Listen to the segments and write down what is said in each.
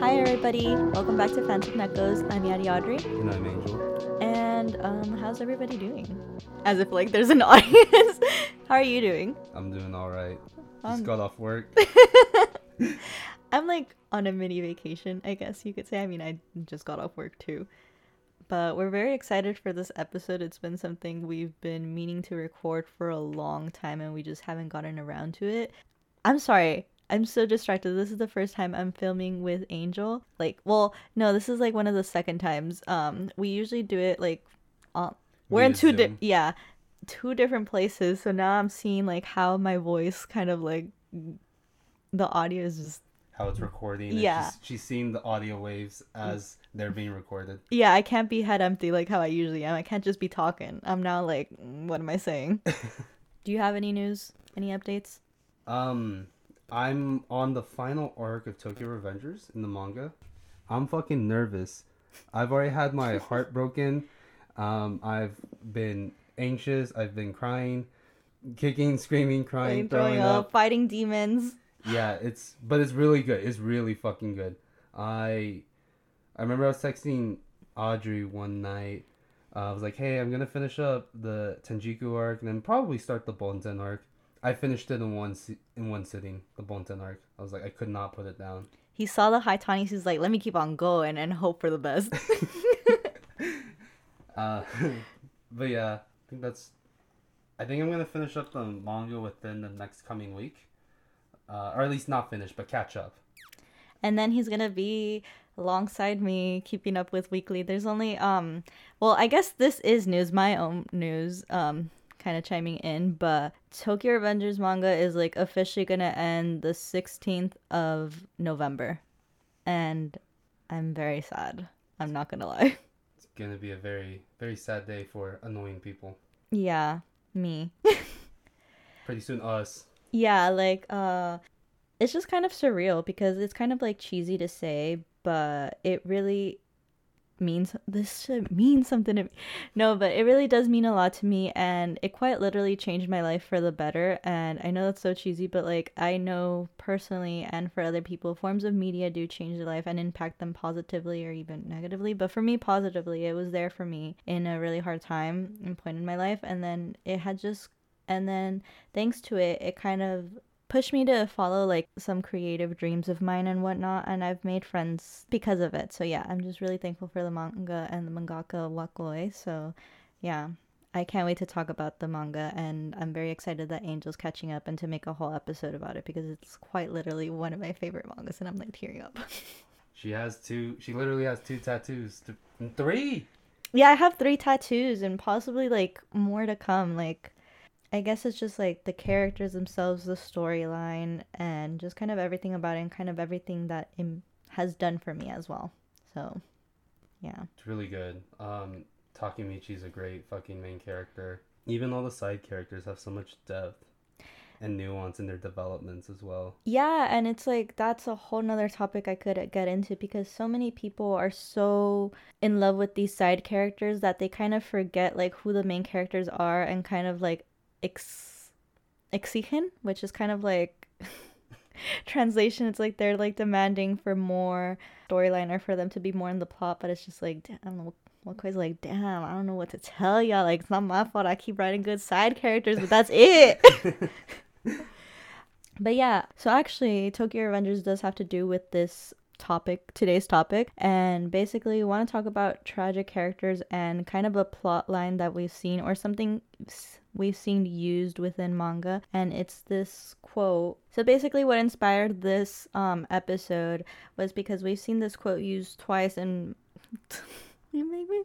Hi everybody, welcome back to Phantom Echoes. I'm Yadi Audrey. And I'm Angel. And um, how's everybody doing? As if like there's an audience. How are you doing? I'm doing all right. Just Um, got off work. I'm like on a mini vacation, I guess you could say. I mean, I just got off work too. But we're very excited for this episode. It's been something we've been meaning to record for a long time and we just haven't gotten around to it. I'm sorry. I'm so distracted. This is the first time I'm filming with Angel. Like, well, no, this is like one of the second times. Um, we usually do it like, uh, we're in two, di- yeah, two different places. So now I'm seeing like how my voice kind of like, the audio is just How it's recording. Yeah. She's, she's seeing the audio waves as they're being recorded. Yeah, I can't be head empty like how I usually am. I can't just be talking. I'm now like, "Mm, what am I saying? Do you have any news? Any updates? Um, I'm on the final arc of Tokyo Revengers in the manga. I'm fucking nervous. I've already had my heart broken. Um, I've been anxious. I've been crying, kicking, screaming, crying, Like, throwing up, fighting demons. Yeah it's but it's really good. It's really fucking good. I i remember i was texting audrey one night. Uh, i was like hey i'm gonna finish up the tenjiku arc and then probably start the bonten arc. I finished it in one si- in one sitting the bonten arc. I was like i could not put it down. He saw the Haitanis. He's like, let me keep on going and hope for the best. uh but yeah i think that's i think i'm gonna finish up the manga within the next coming week uh, or at least not finish but catch up. And then he's gonna be alongside me keeping up with weekly. There's only um well i guess this is news my own news um kind of chiming in but tokyo revengers manga is like officially gonna end the 16th of november. And i'm very sad. I'm not gonna lie. It's gonna be a very very sad day for annoying people. Yeah me. Pretty soon us yeah like uh it's just kind of surreal because it's kind of like cheesy to say but it really means this should mean something to me. No but it really does mean a lot to me and it quite literally changed my life for the better and i know that's so cheesy but like i know personally and for other people forms of media do change their life and impact them positively or even negatively but for me positively it was there for me in a really hard time and point in my life and then it had just and then thanks to it it kind of pushed me to follow like some creative dreams of mine and whatnot and i've made friends because of it so yeah i'm just really thankful for the manga and the mangaka Wakui so yeah i can't wait to talk about the manga and i'm very excited that angel's catching up and to make a whole episode about it because it's quite literally one of my favorite mangas and i'm like tearing up She has two. She literally has two tattoos. Th- three. Yeah, I have three tattoos and possibly like more to come. Like, I guess it's just like the characters themselves, the storyline, and just kind of everything about it, and kind of everything that it has done for me as well. So, yeah. It's really good. Um, Takemichi's a great fucking main character. Even all the side characters have so much depth and nuance in their developments as well. Yeah, and it's like that's a whole nother topic I could get into because so many people are so in love with these side characters that they kind of forget like who the main characters are and kind of like ex exigen, which is kind of like translation. It's like they're like demanding for more storyline or for them to be more in the plot, but it's just like damn, I don't know. Like, damn, I don't know what to tell y'all. Like, it's not my fault. I keep writing good side characters, but that's it. But yeah, so actually, Tokyo Revengers does have to do with this topic, today's topic, and basically, we want to talk about tragic characters and kind of a plot line that we've seen or something we've seen used within manga, and it's this quote. So basically, what inspired this um episode was because we've seen this quote used twice and you make me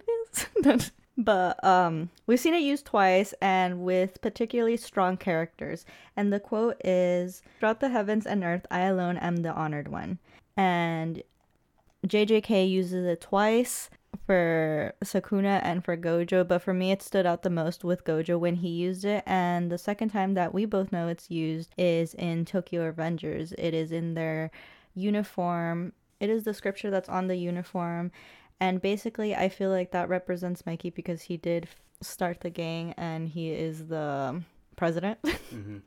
feel. But um, we've seen it used twice and with particularly strong characters. And the quote is Throughout the heavens and earth, I alone am the honored one. And JJK uses it twice for Sukuna and for Gojo, but for me it stood out the most with Gojo when he used it. And the second time that we both know it's used is in Tokyo Revengers. It is in their uniform. It is the scripture that's on the uniform And basically, I feel like that represents Mikey because he did start the gang and he is the president, hmm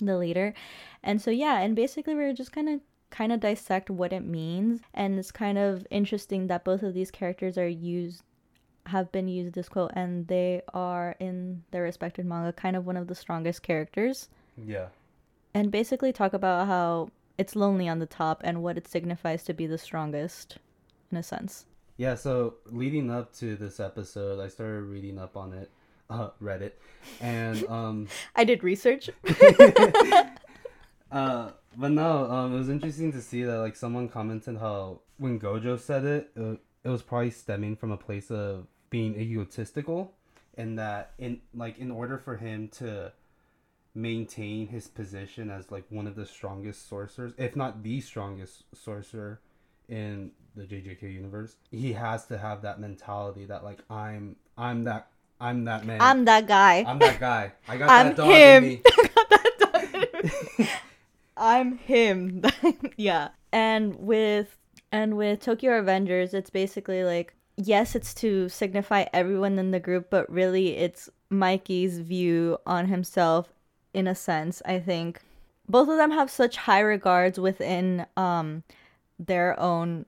the leader. And so yeah, and basically we're just kind of kind of dissect what it means and it's kind of interesting that both of these characters are used have been used this quote and they are in their respective manga kind of one of the strongest characters Yeah. and basically talk about how it's lonely on the top and what it signifies to be the strongest in a sense. Yeah, so leading up to this episode, I started reading up on it, uh, Reddit, and um, I did research. uh, but no, um, it was interesting to see that like someone commented how when Gojo said it, it, it was probably stemming from a place of being egotistical, and that in like in order for him to maintain his position as like one of the strongest sorcerers, if not the strongest sorcerer in the JJK universe, he has to have that mentality that like I'm I'm that I'm that man. I'm that guy. I'm that guy. I got I'm that dog him. in me. I'm him. yeah. And with and with Tokyo Revengers, it's basically like yes, it's to signify everyone in the group, but really it's Mikey's view on himself in a sense, I think. Both of them have such high regards within um their own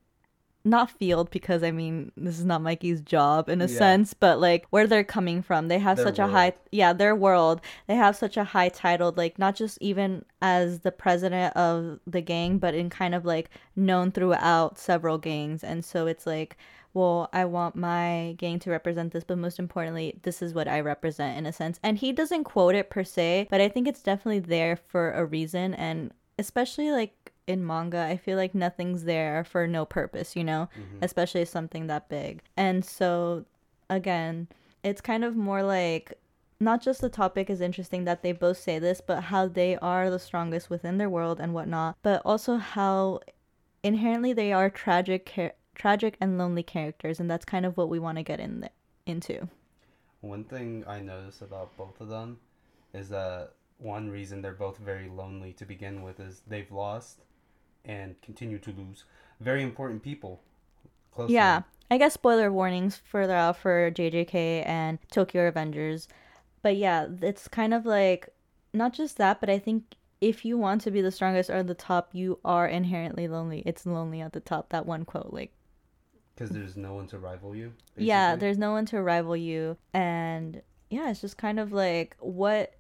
not field because I mean this is not Mikey's job in a Yeah. sense, but like where they're coming from. They have Their such a high yeah, their world. They have such a high title, like not just even as the president of the gang, but in kind of like known throughout several gangs. And so it's like, well, I want my gang to represent this, but most importantly, this is what I represent in a sense. And he doesn't quote it per se, but I think it's definitely there for a reason. And especially like in manga, I feel like nothing's there for no purpose, you know, mm-hmm. especially something that big. And so, again, it's kind of more like not just the topic is interesting that they both say this, but how they are the strongest within their world and whatnot, but also how inherently they are tragic, char- tragic and lonely characters, and that's kind of what we want to get in the- into. One thing I noticed about both of them is that one reason they're both very lonely to begin with is they've lost and continue to lose very important people. Close Yeah. I guess spoiler warnings further out for JJK and Tokyo Revengers. But yeah, it's kind of like not just that, but I think if you want to be the strongest or the top, you are inherently lonely. It's lonely at the top. That one quote, like, because there's no one to rival you. yeah, there's no one to rival you. And yeah, it's just kind of like, what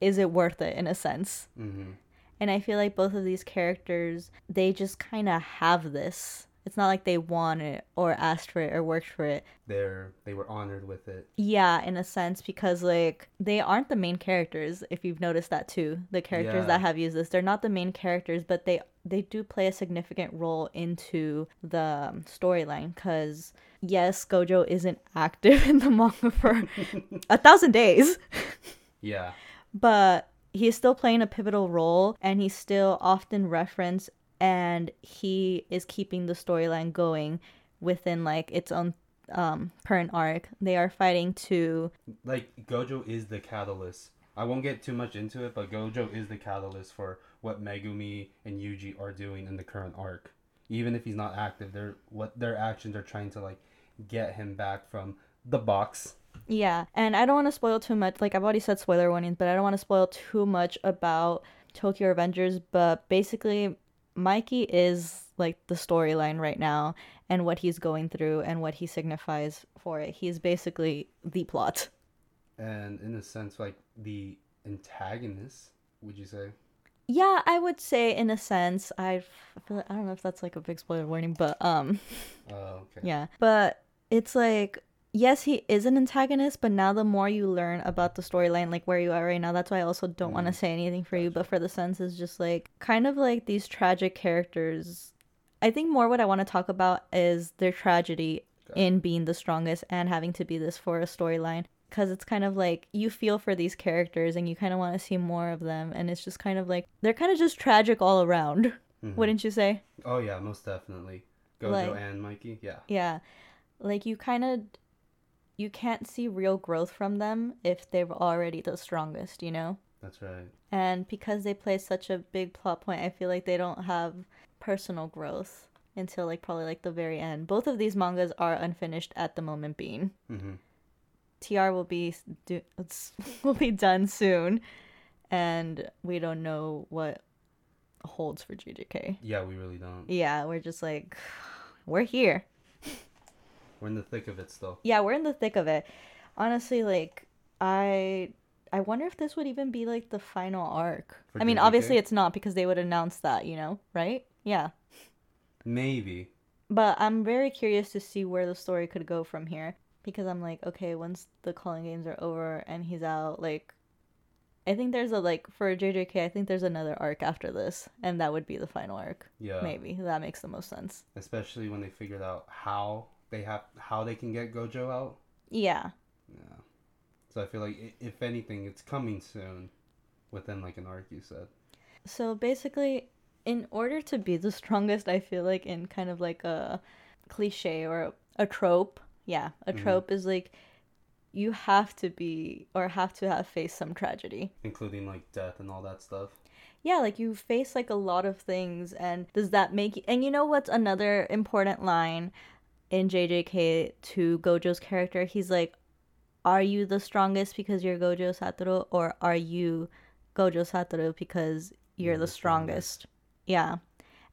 is it worth it in a sense? Mhm. And I feel like both of these characters, they just kind of have this. It's not like they want it or asked for it or worked for it. They're they were honored with it. Yeah, in a sense, because like they aren't the main characters. If you've noticed that too, the characters Yeah. that have used this, they're not the main characters, but they they do play a significant role into the um, storyline. Because yes, Gojo isn't active in the manga for a thousand days, Yeah. but he's still playing a pivotal role, and he's still often referenced, and he is keeping the storyline going within like its own um current arc. They are fighting to like Gojo is the catalyst. I won't get too much into it, but Gojo is the catalyst for what Megumi and Yuji are doing in the current arc. Even if he's not active, they're what their actions are trying to like get him back from the box. Yeah, and I don't want to spoil too much. Like I've already said spoiler warnings, but I don't want to spoil too much about Tokyo Revengers. But basically, Mikey is like the storyline right now, and what he's going through, and what he signifies for it. He's basically the plot. And in a sense, like the antagonist, would you say? Yeah, I would say in a sense. I feel like, I don't know if that's like a big spoiler warning, but um, Oh, okay. Yeah. But it's like yes, he is an antagonist, but now the more you learn about the storyline, like where you are right now, that's why I also don't want to Mm. say anything for you. But for the sense is just like kind of like these tragic characters. I think more what I want to talk about is their tragedy Okay. in being the strongest and having to be this for a storyline. Because it's kind of like you feel for these characters and you kind of want to see more of them. And it's just kind of like they're kind of just tragic all around. Mhm. Wouldn't you say? Oh yeah, most definitely. Gojo Like- and Mikey, yeah. Yeah. Like you kind of you can't see real growth from them if they're already the strongest, you know? That's right. And because they play such a big plot point, I feel like they don't have personal growth until like probably like the very end. Both of these mangas are unfinished at the moment being. hmm TR will be do, will be done soon, and we don't know what holds for JJK. Yeah, we really don't. Yeah, we're just like we're here. We're in the thick of it still. Yeah, we're in the thick of it. Honestly, like I I wonder if this would even be like the final arc. For I mean, obviously it's not because they would announce that, you know, right? Yeah. Maybe. But I'm very curious to see where the story could go from here because I'm like, okay, once the culling games are over and he's out, like I think there's a like for JJK, I think there's another arc after this and that would be the final arc. Yeah. Maybe. That makes the most sense. Especially when they figured out how they have how they can get Gojo out. Yeah. Yeah. So I feel like if anything, it's coming soon, within like an arc. You said. So basically, in order to be the strongest, I feel like in kind of like a cliche or a trope. Yeah, a Mhm. trope is like you have to be or have to have faced some tragedy. including like death and all that stuff. Yeah, like you face like a lot of things, and does that make you? And you know what's another important line in JJK to Gojo's character? He's like, "Are you the strongest because you're Gojo Satoru, or are you Gojo Satoru because you're, You're the strongest?" strongest. Yeah,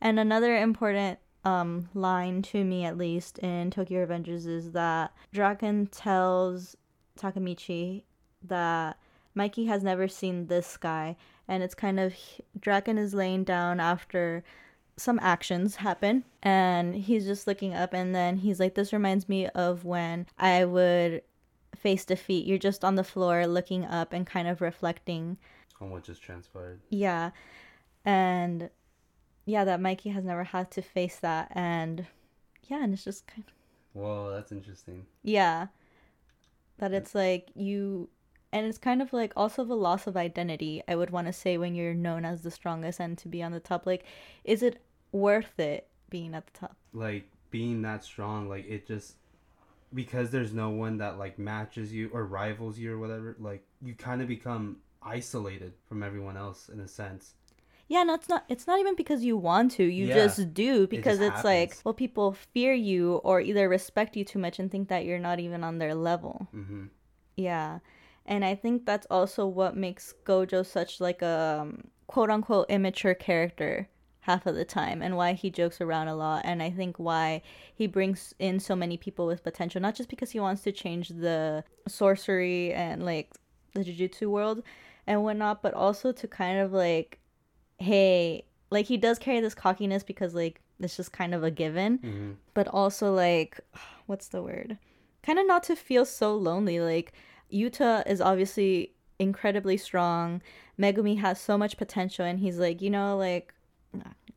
and another important um line to me at least in Tokyo Revengers is that Draken tells Takemichi that Mikey has never seen this guy. and it's kind of Draken is laying down after some actions happen and he's just looking up and then he's like this reminds me of when I would face defeat you're just on the floor looking up and kind of reflecting On what just transpired. yeah and yeah that Mikey has never had to face that and yeah and it's just kind of Whoa, that's interesting. yeah. That it's like you and it's kind of like also the loss of identity, I would want to say when you're known as the strongest and to be on the top like is it worth it being at the top? Like being that strong, like it just because there's no one that like matches you or rivals you or whatever. Like you kind of become isolated from everyone else in a sense. Yeah, no, it's not it's not even because you want to. You Yeah. just do because just it's like well people fear you or either respect you too much and think that you're not even on their level. Mm-hmm. Yeah. And I think that's also what makes Gojo such like a um, quote unquote immature character half of the time and why he jokes around a lot and I think why he brings in so many people with potential not just because he wants to change the sorcery and like the jujutsu world and whatnot but also to kind of like hey like he does carry this cockiness because like it's just kind of a given Mm-hmm. but also like what's the word kind of not to feel so lonely like yuta is obviously incredibly strong megumi has so much potential and he's like you know like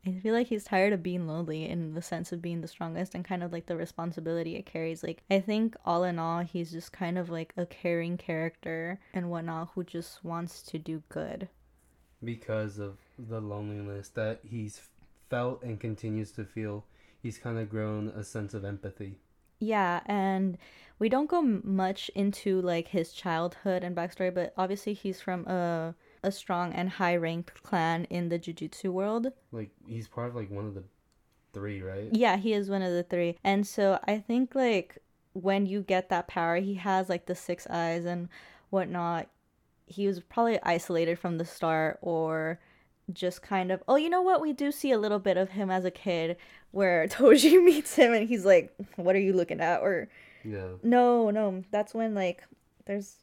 i feel like he's tired of being lonely in the sense of being the strongest and kind of like the responsibility it carries like i think all in all he's just kind of like a caring character and whatnot who just wants to do good because of the loneliness that he's felt and continues to feel. He's kind of grown a sense of empathy. Yeah, and we don't go much into like his childhood and backstory, but obviously he's from a a strong and high ranked clan in the jujutsu world. Like he's part of like one of the three, right? Yeah, he is one of the three. And so I think like when you get that power, he has like the six eyes and whatnot. He was probably isolated from the start or just kind of oh you know what we do see a little bit of him as a kid where Toji meets him and he's like what are you looking at or Yeah. no no that's when like there's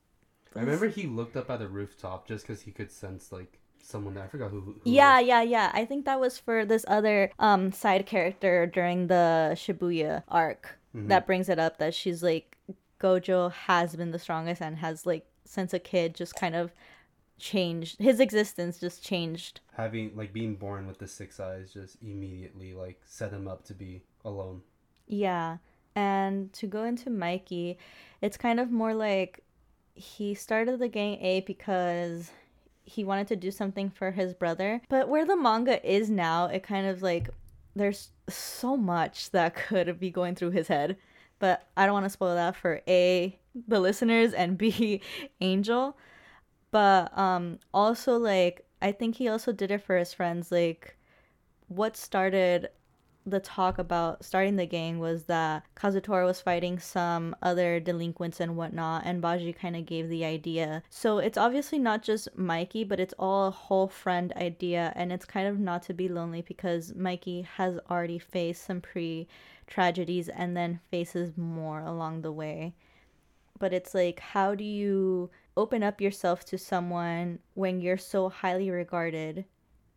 I remember he looked up at the rooftop just because he could sense like someone there. I forgot who. who Yeah, was. yeah, yeah. I think that was for this other um side character during the Shibuya arc Mhm. that brings it up that she's like Gojo has been the strongest and has like since a kid just kind of changed his existence just changed. having like being born with the six eyes just immediately like set him up to be alone. Yeah. And to go into Mikey, it's kind of more like he started the gang A because he wanted to do something for his brother. But where the manga is now, it kind of like there's so much that could be going through his head. But I don't want to spoil that for A, the listeners, and B, Angel. But um also like I think he also did it for his friends. Like what started the talk about starting the gang was that Kazutora was fighting some other delinquents and whatnot, and Baji kind of gave the idea. So it's obviously not just Mikey, but it's all a whole friend idea, and it's kind of not to be lonely because Mikey has already faced some pre tragedies and then faces more along the way. But it's like, how do you open up yourself to someone when you're so highly regarded?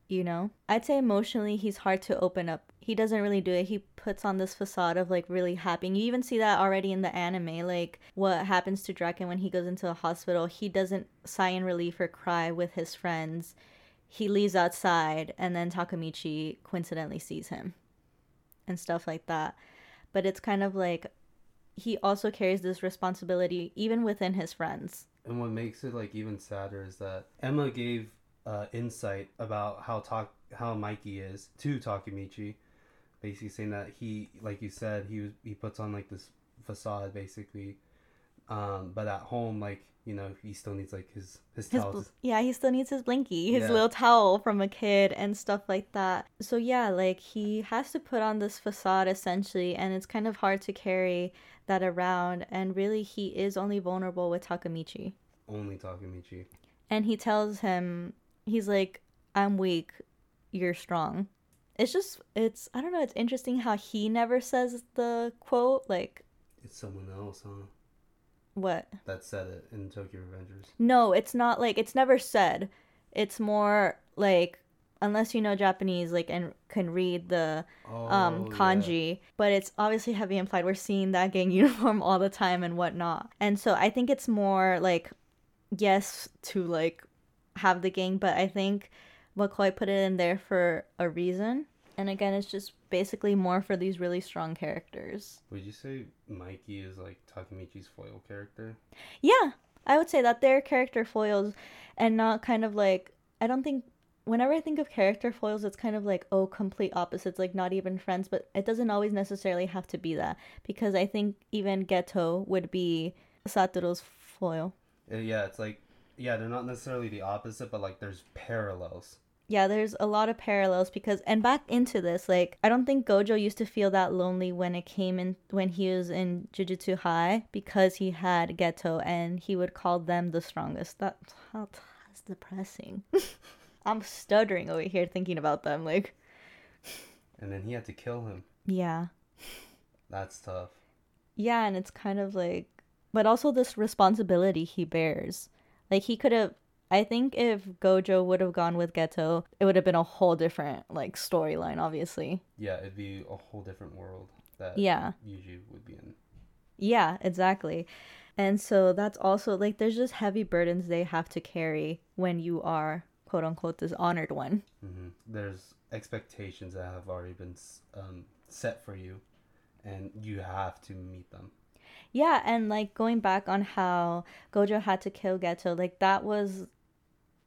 You know, I'd say emotionally, he's hard to open up he doesn't really do it. He puts on this facade of like really happy. You even see that already in the anime. Like what happens to Draken when he goes into a hospital, he doesn't sigh in relief or cry with his friends. He leaves outside and then Takemichi coincidentally sees him and stuff like that. But it's kind of like he also carries this responsibility even within his friends. And what makes it like even sadder is that Emma gave uh, insight about how talk how Mikey is to Takemichi basically saying that he, like you said, he was he puts on like this facade basically, um, but at home, like you know, he still needs like his his, his bl- yeah, he still needs his blinky, his yeah. little towel from a kid and stuff like that. So yeah, like he has to put on this facade essentially, and it's kind of hard to carry that around. And really, he is only vulnerable with Takemichi. Only Takemichi. And he tells him, he's like, "I'm weak, you're strong." it's just it's I don't know, it's interesting how he never says the quote like it's someone else, huh? What? That said it in Tokyo Revengers. No, it's not like it's never said. It's more like unless you know Japanese like and can read the um, oh, um kanji, yeah. but it's obviously heavy implied. We're seeing that gang uniform all the time and whatnot. And so I think it's more like yes to like have the gang, but I think McCoy put it in there for a reason. And again, it's just basically more for these really strong characters. Would you say Mikey is like Takemichi's foil character? Yeah, I would say that they're character foils and not kind of like, I don't think, whenever I think of character foils, it's kind of like, oh, complete opposites, like not even friends, but it doesn't always necessarily have to be that. Because I think even Geto would be Satoru's foil. Uh, yeah, it's like, yeah, they're not necessarily the opposite, but like there's parallels yeah, there's a lot of parallels because and back into this, like I don't think Gojo used to feel that lonely when it came in when he was in Jujutsu High because he had Geto and he would call them the strongest. That that's depressing. I'm stuttering over here thinking about them like And then he had to kill him. Yeah. That's tough. Yeah, and it's kind of like but also this responsibility he bears. Like he could have I think if Gojo would have gone with Geto, it would have been a whole different like storyline, obviously. Yeah, it'd be a whole different world that yeah Yuji would be in. Yeah, exactly. And so that's also like there's just heavy burdens they have to carry when you are quote unquote this honored one. Mm-hmm. There's expectations that have already been um, set for you, and you have to meet them. Yeah, and like going back on how Gojo had to kill Geto, like that was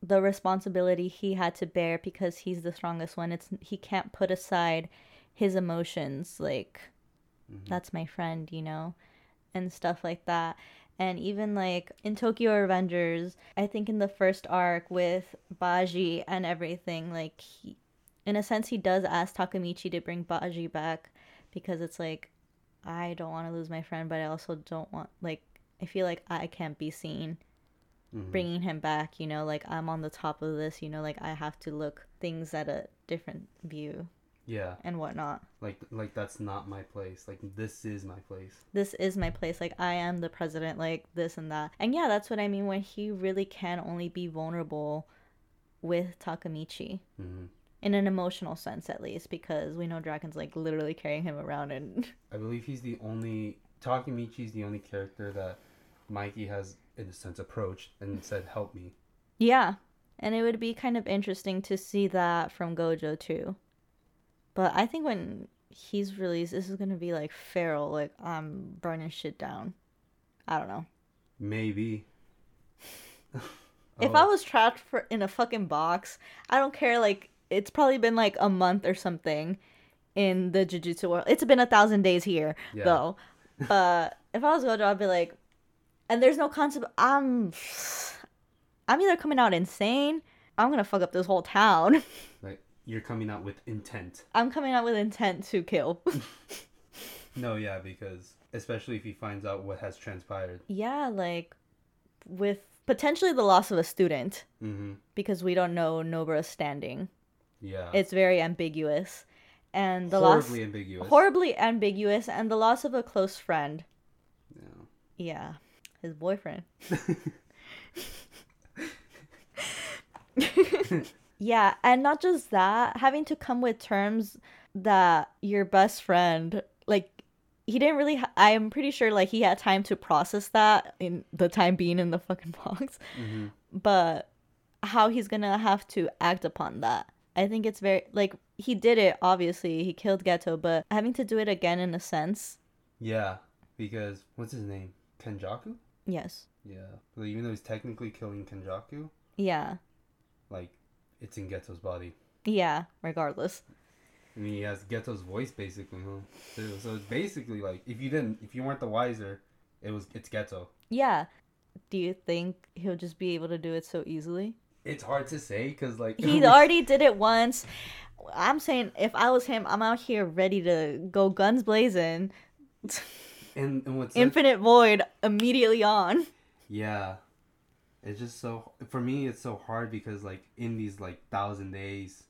the responsibility he had to bear because he's the strongest one. It's he can't put aside his emotions like mm-hmm. that's my friend, you know, and stuff like that. And even like in Tokyo Revengers, I think in the first arc with Baji and everything, like he, in a sense, he does ask Takemichi to bring Baji back because it's like I don't want to lose my friend, but I also don't want like I feel like I can't be seen mm-hmm. bringing him back you know like i'm on the top of this you know like i have to look things at a different view yeah. and whatnot. Like like that's not my place. Like this is my place. This is my place. Like i am the president like this and that. And yeah that's what i mean when he really can only be vulnerable with takemichi. Mm-hmm. in an emotional sense at least because we know draken's like literally carrying him around and i believe he's the only takemichi's the only character that mikey has in a sense approached and said help me. Yeah. And it would be kind of interesting to see that from gojo too. But i think when he's released this is gonna be like feral like i'm burning shit down. I don't know. Maybe. If oh. i was trapped for in a fucking box i don't care like it's probably been like a month or something in the jujutsu world. It's been a thousand days here yeah. though. But if i was gojo i'd be like and there's no concept. I'm, I'm either coming out insane. I'm gonna fuck up this whole town. Like you're coming out with intent. I'm coming out with intent to kill. No, yeah, because especially if he finds out what has transpired. yeah, like with potentially the loss of a student Mm-hmm. because we don't know Nobara's standing. Yeah. It's very ambiguous. And the horribly loss ambiguous. horribly ambiguous and the loss of a close friend. Yeah. Yeah. His boyfriend. yeah, and not just that, having to come with terms that your best friend like he didn't really ha- I am pretty sure like he had time to process that in the time being in the fucking box. Mm-hmm. But how he's to have to act upon that. I think it's very like he did it obviously. He killed Geto, but having to do it again in a sense. Yeah, because what's his name? Kenjaku. Yes. Yeah. But even though he's technically killing Kenjaku, Yeah. like it's in Geto's body. Yeah, regardless. I mean, he has Geto's voice basically, huh? Too. So it's basically like if you didn't, if you weren't the wiser, it was it's Geto. Yeah. Do you think he'll just be able to do it so easily? It's hard to say because like He already did it once. I'm saying if I was him, I'm out here ready to go guns blazing, and and what's infinite void immediately on. Yeah. It's just so for me it's so hard because like in these like thousand days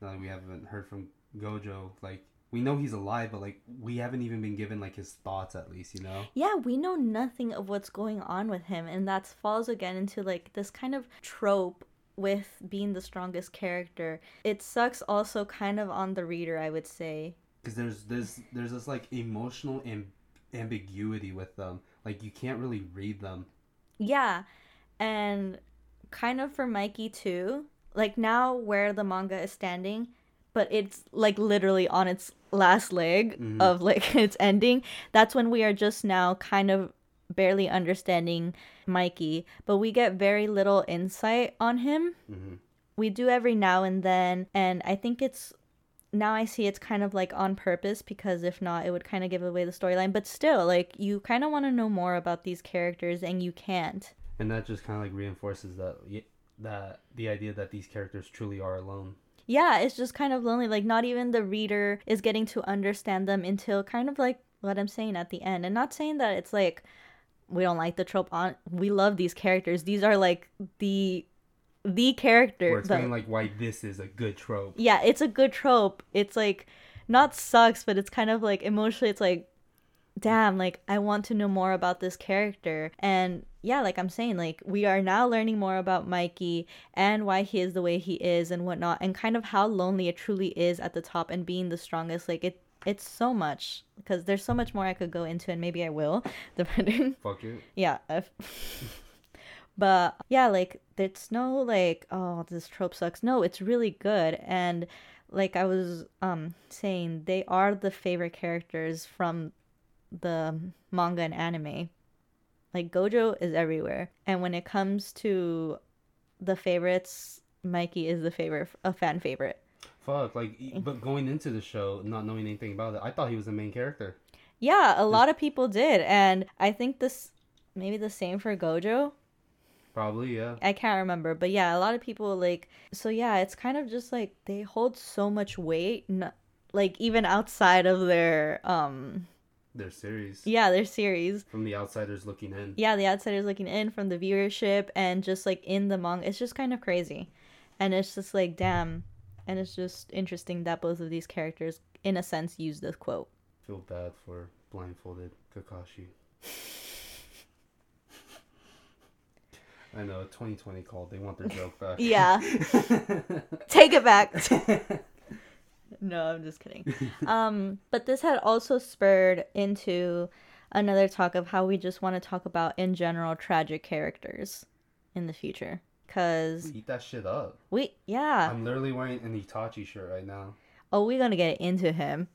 that we haven't heard from Gojo, like we know he's alive, but like we haven't even been given like his thoughts at least, you know? Yeah, we know nothing of what's going on with him, and that falls again into like this kind of trope with being the strongest character. It sucks also kind of on the reader, I would say. Because there's there's there's this like emotional amb- ambiguity with them. Like you can't really read them. Yeah, and kind of for Mikey too. Like now where the manga is standing, but it's like literally on its last leg Mhm. of like its ending. That's when we are just now kind of barely understanding Mikey, but we get very little insight on him. hmm We do every now and then, and I think it's now I see it's kind of like on purpose because if not, it would kind of give away the storyline. But still, like you kind of want to know more about these characters, and you can't. And that just kind of like reinforces that that the idea that these characters truly are alone. Yeah, it's just kind of lonely. Like not even the reader is getting to understand them until kind of like what I'm saying at the end. And not saying that it's like we don't like the trope on we love these characters. These are like the the character. the- explaining like why this is a good trope. yeah, it's a good trope. It's like not sucks, but it's kind of like emotionally it's like damn, like I want to know more about this character. And yeah, like I'm saying, like we are now learning more about Mikey and why he is the way he is and whatnot, and kind of how lonely it truly is at the top and being the strongest. Like it it's so much because there's so much more I could go into, and maybe I will, depending Fuck it. yeah if- but yeah like it's no like oh this trope sucks. No it's really good. And like i was um saying they are the favorite characters from the manga and anime. Like gojo is everywhere. And when it comes to the favorites mikey is the favorite a fan favorite. Fuck, like, e- but going into the show, not knowing anything about it, I thought he was the main character. yeah a lot of people did. And i think this maybe the same for gojo Probably, yeah. I can't remember, but yeah, a lot of people like so yeah, it's kind of just like they hold so much weight, n- like even outside of their um Their series. yeah, their series. From the outsiders looking in. Yeah, the outsiders looking in from the viewership and just like in the manga, it's just kind of crazy. And it's just like damn, and it's just interesting that both of these characters in a sense use this quote. Feel bad for blindfolded Kakashi. I know, 2020 called. They want their joke back. Yeah. Take it back. no, I'm just kidding. Um, but this had also spurred into another talk of how we just want to talk about in general tragic characters in the future. Cause Eat that shit up. we, yeah. I'm literally wearing an Itachi shirt right now. Oh, we're gonna get into him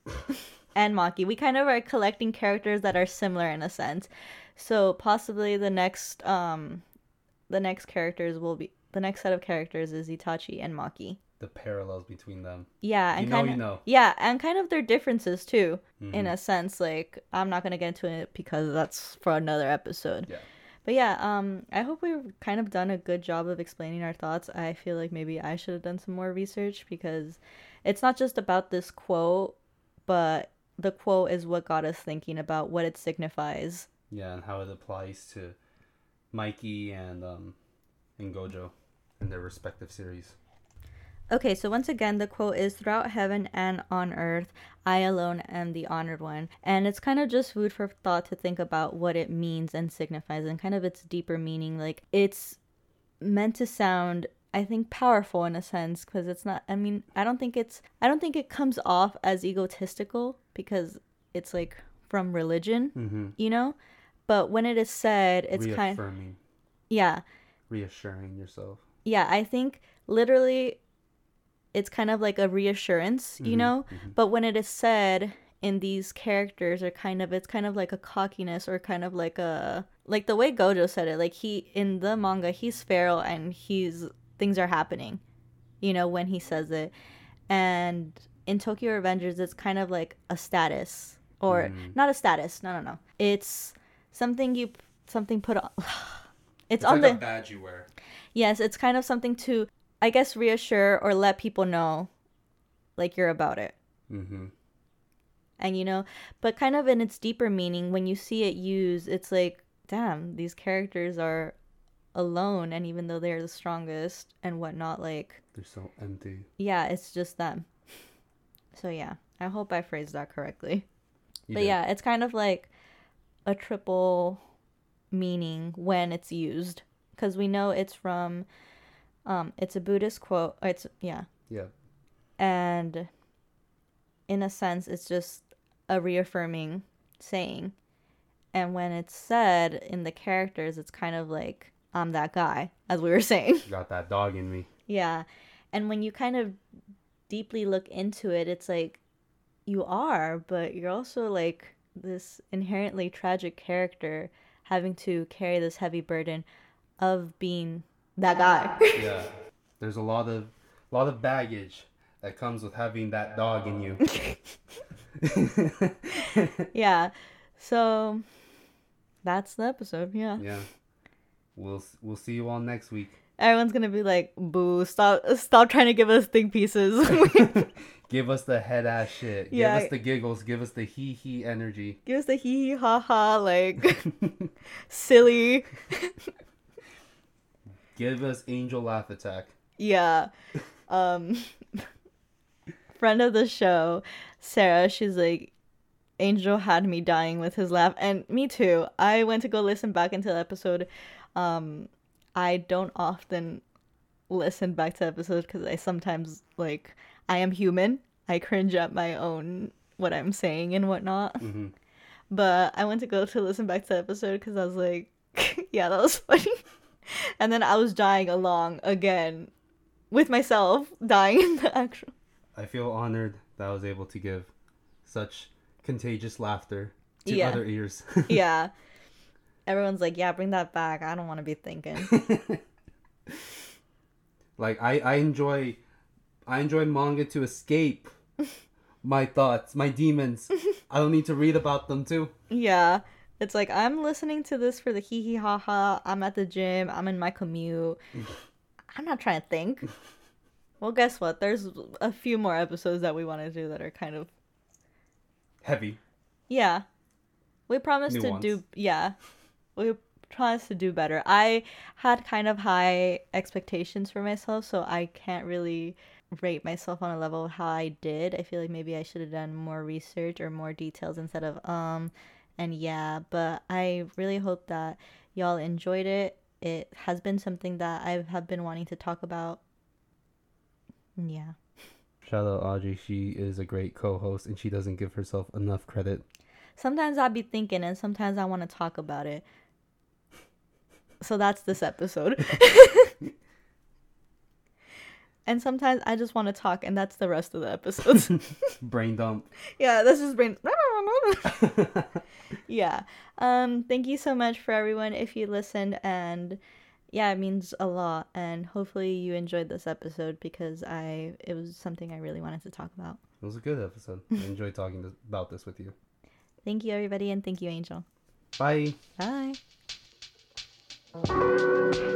and Maki. We kind of are collecting characters that are similar in a sense. So possibly the next, um, the next characters will be the next set of characters is Itachi and Maki. The parallels between them. Yeah, and You know, kind you of know. yeah, and kind of their differences too, in Mhm. a sense. Like I'm not gonna get into it because that's for another episode. Yeah. But yeah, um, I hope we've kind of done a good job of explaining our thoughts. I feel like maybe I should have done some more research because it's not just about this quote, but the quote is what got us thinking about what it signifies. Yeah, and how it applies to Mikey and um and Gojo in their respective series. Okay, so once again, the quote is Throughout heaven and on earth, I alone am the honored one. And it's kind of just food for thought to think about what it means and signifies and kind of its deeper meaning. Like, it's meant to sound I think powerful in a sense because it's not I mean I don't think it's I don't think it comes off as egotistical because it's like from religion, Mm-hmm. you know? But when it is said, it's kind Reaffirming, yeah. reassuring yourself. Yeah, I think literally it's kind of like a reassurance, you Mhm, know? mhm. But when it is said in these characters are kind of it's kind of like a cockiness or kind of like a like the way Gojo said it, like he in the manga he's feral and he's things are happening, you know, when he says it. And in Tokyo Revengers it's kind of like a status or Mm. not a status, no no no. It's something you something put on it's, It's on like the a badge you wear. Yes, it's kind of something to, I guess, reassure or let people know, like you're about it. Mm-hmm. And you know, but kind of in its deeper meaning, when you see it used, it's like, damn, these characters are alone, and even though they're the strongest and whatnot, like, They're so empty. yeah, it's just them. So yeah, I hope I phrased that correctly. You but did. yeah, it's kind of like a triple meaning when it's used because we know it's from um it's a buddhist quote it's yeah Yeah. and in a sense it's just a reaffirming saying and when it's said in the characters it's kind of like i'm that guy as we were saying Got that dog in me. yeah and when you kind of deeply look into it it's like you are but you're also like this inherently tragic character having to carry this heavy burden of being that guy Yeah. There's a lot of lot of baggage that comes with having that dog in you. yeah so that's the episode yeah yeah. We'll we'll see you all next week. Everyone's gonna be like boo stop stop trying to give us think pieces Give us the head ass shit. Yeah. Give us the giggles. Give us the hee hee energy. give us the hee hee ha ha like silly Give us angel laugh attack. Yeah. Um friend of the show, Sarah, she's like Angel had me dying with his laugh and me too. I went to go listen back into the episode. Um I don't often listen back to episodes cuz I sometimes like I am human. I cringe at my own what I'm saying and whatnot. hmm But I went to go to listen back to the episode because I was like, yeah, that was funny. And then I was dying along again with myself, dying in the actual. I feel honored that I was able to give such contagious laughter to Yeah. other ears. Yeah. Everyone's like, yeah, bring that back. I don't want to be thinking. like I, I enjoy I enjoy manga to escape my thoughts, my demons. I don't need to read about them too. yeah. It's like, I'm listening to this for the hee hee ha ha. I'm at the gym. I'm in my commute. I'm not trying to think. Well, guess what? There's a few more episodes that we want to do that are kind of Heavy. Yeah. We promised to do yeah. We promised to do better. I had kind of high expectations for myself, so I can't really rate myself on a level of how I did. I feel like maybe I should have done more research or more details instead of um and yeah, but I really hope that y'all enjoyed it. It has been something that I have been wanting to talk about. Yeah. Shout out Audrey. She is a great co-host, and she doesn't give herself enough credit. Sometimes I'll be thinking, and sometimes I want to talk about it. So that's this episode. and sometimes I just want to talk, and that's the rest of the episodes. Brain dump. yeah, this is brain. yeah. Um. Thank you so much for everyone if you listened, and yeah, it means a lot. And hopefully you enjoyed this episode because I it was something I really wanted to talk about. It was a good episode. I enjoyed talking about this with you. Thank you, everybody, and thank you, Angel. Bye. Bye. Bye.